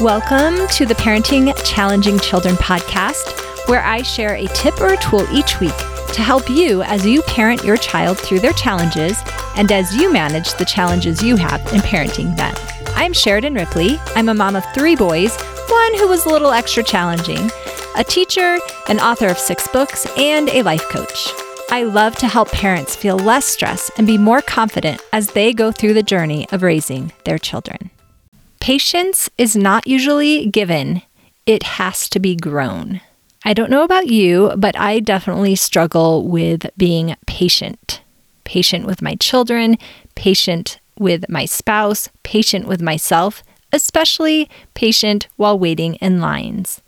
Welcome to the Parenting Challenging Children podcast, where I share a tip or a tool each week to help you as you parent your child through their challenges and as you manage the challenges you have in parenting them. I'm Sheridan Ripley. I'm a mom of three boys, one who was a little extra challenging, a teacher, an author of six books, and a life coach. I love to help parents feel less stress and be more confident as they go through the journey of raising their children. Patience is not usually given, it has to be grown. I don't know about you, but I definitely struggle with being patient. Patient with my children, patient with my spouse, patient with myself, especially patient while waiting in lines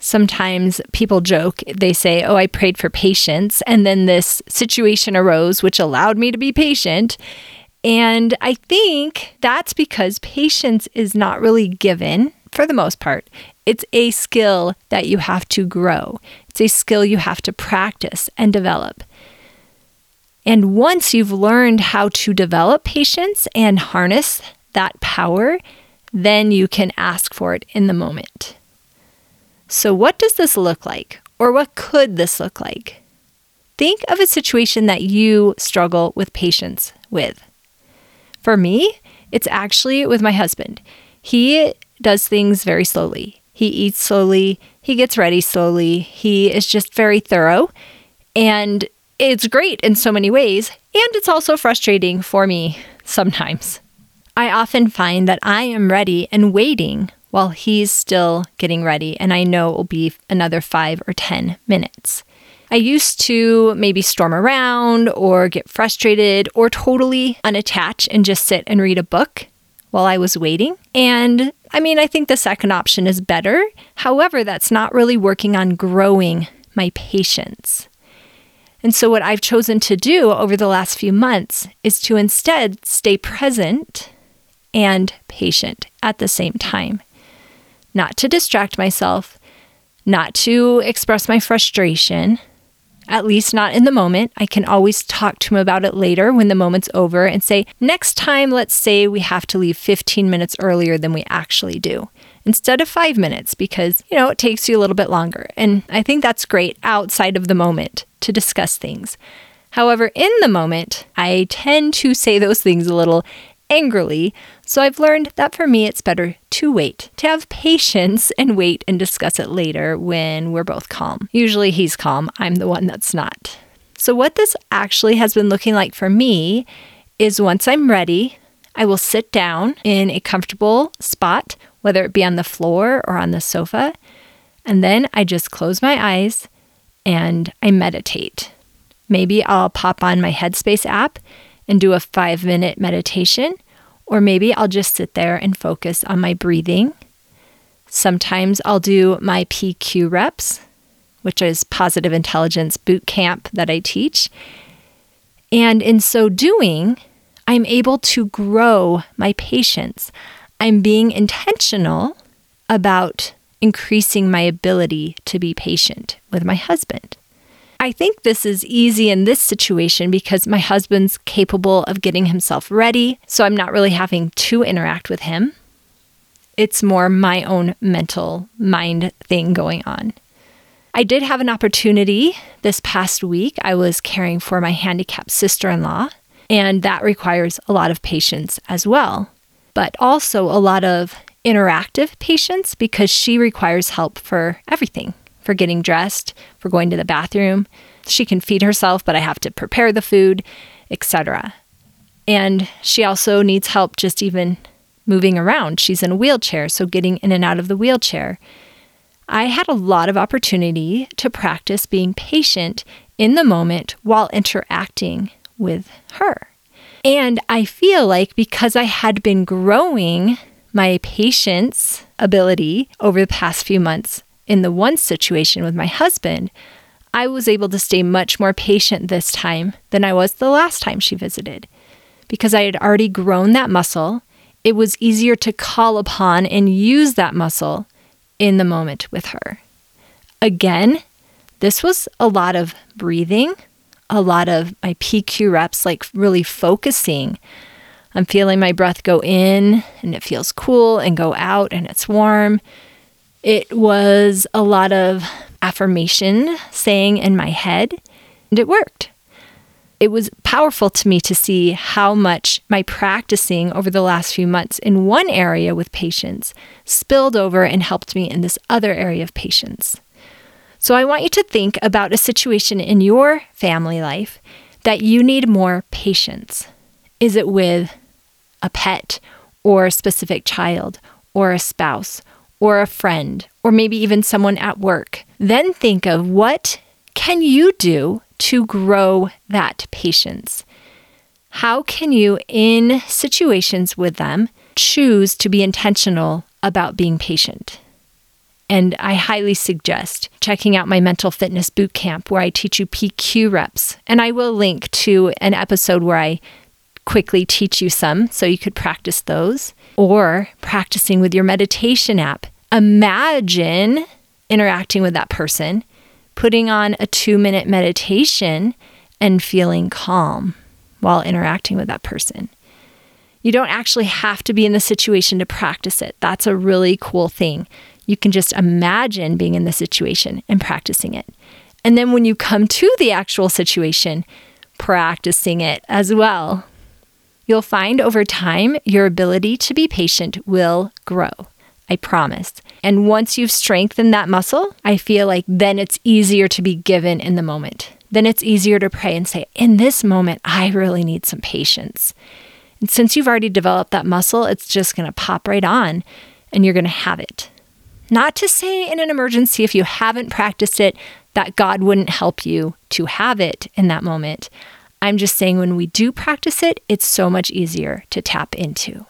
sometimes people joke, they say, Oh, I prayed for patience. And then this situation arose, which allowed me to be patient. And I think that's because patience is not really given for the most part. It's a skill that you have to grow, it's a skill you have to practice and develop. And once you've learned how to develop patience and harness that power, then you can ask for it in the moment. So, what does this look like? Or what could this look like? Think of a situation that you struggle with patience with. For me, it's actually with my husband. He does things very slowly. He eats slowly, he gets ready slowly, he is just very thorough. And it's great in so many ways, and it's also frustrating for me sometimes. I often find that I am ready and waiting while he's still getting ready, and I know it will be another five or 10 minutes. I used to maybe storm around or get frustrated or totally unattach and just sit and read a book while I was waiting. And I mean, I think the second option is better. However, that's not really working on growing my patience. And so, what I've chosen to do over the last few months is to instead stay present and patient at the same time not to distract myself, not to express my frustration, at least not in the moment. I can always talk to him about it later when the moment's over and say, next time, let's say we have to leave 15 minutes earlier than we actually do instead of five minutes because, you know, it takes you a little bit longer. And I think that's great outside of the moment to discuss things. However, in the moment, I tend to say those things a little angrily. So I've learned that for me, it's better to wait, to have patience and wait and discuss it later when we're both calm. Usually he's calm, I'm the one that's not. So, what this actually has been looking like for me is once I'm ready, I will sit down in a comfortable spot, whether it be on the floor or on the sofa, and then I just close my eyes and I meditate. Maybe I'll pop on my Headspace app and do a five minute meditation, or maybe I'll just sit there and focus on my breathing. Sometimes I'll do my PQ reps, which is positive intelligence boot camp that I teach. And in so doing, I'm able to grow my patience. I'm being intentional about increasing my ability to be patient with my husband. I think this is easy in this situation because my husband's capable of getting himself ready, so I'm not really having to interact with him. It's more my own mental mind thing going on. I did have an opportunity this past week. I was caring for my handicapped sister in law, and that requires a lot of patience as well, but also a lot of interactive patience because she requires help for everything for getting dressed, for going to the bathroom. She can feed herself, but I have to prepare the food, etc. And she also needs help just even moving around. She's in a wheelchair, so getting in and out of the wheelchair. I had a lot of opportunity to practice being patient in the moment while interacting with her. And I feel like because I had been growing my patience ability over the past few months, in the one situation with my husband, I was able to stay much more patient this time than I was the last time she visited. Because I had already grown that muscle, it was easier to call upon and use that muscle in the moment with her. Again, this was a lot of breathing, a lot of my PQ reps, like really focusing I'm feeling my breath go in and it feels cool and go out and it's warm. It was a lot of affirmation saying in my head, and it worked. It was powerful to me to see how much my practicing over the last few months in one area with patience spilled over and helped me in this other area of patience. So I want you to think about a situation in your family life that you need more patience. Is it with a pet or a specific child or a spouse or a friend or maybe even someone at work? Then think of what can you do to grow that patience? How can you, in situations with them, choose to be intentional about being patient? And I highly suggest checking out my mental fitness boot camp where I teach you PQ reps. And I will link to an episode where I quickly teach you some so you could practice those or practicing with your meditation app. Imagine interacting with that person putting on a two minute meditation and feeling calm while interacting with that person. You don't actually have to be in the situation to practice it. That's a really cool thing. You can just imagine being in the situation and practicing it. And then when you come to the actual situation, practicing it as well. You'll find over time your ability to be patient will grow. I promise. And once you've strengthened that muscle, I feel like then it's easier to be given in the moment. Then it's easier to pray and say, in this moment, I really need some patience. And since you've already developed that muscle, it's just going to pop right on and you're going to have it. Not to say in an emergency, if you haven't practiced it, that God wouldn't help you to have it in that moment. I'm just saying when we do practice it, it's so much easier to tap into.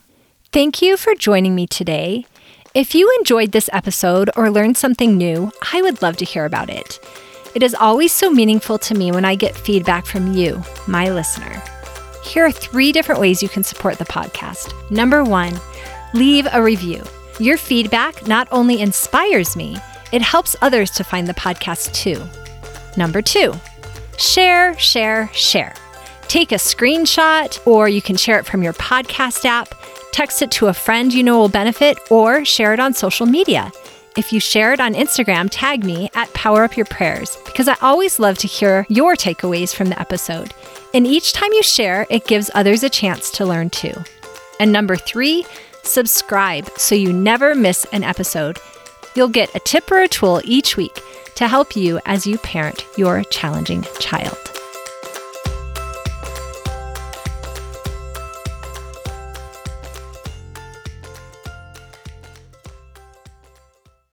Thank you for joining me today. If you enjoyed this episode or learned something new, I would love to hear about it. It is always so meaningful to me when I get feedback from you, my listener. Here are three different ways you can support the podcast. Number one, leave a review. Your feedback not only inspires me, it helps others to find the podcast too. Number two, share, share, share. Take a screenshot, or you can share it from your podcast app text it to a friend you know will benefit, or share it on social media. If you share it on Instagram, tag me at Power Up Your Prayers because I always love to hear your takeaways from the episode. And each time you share, it gives others a chance to learn too. And number three, subscribe so you never miss an episode. You'll get a tip or a tool each week to help you as you parent your challenging child.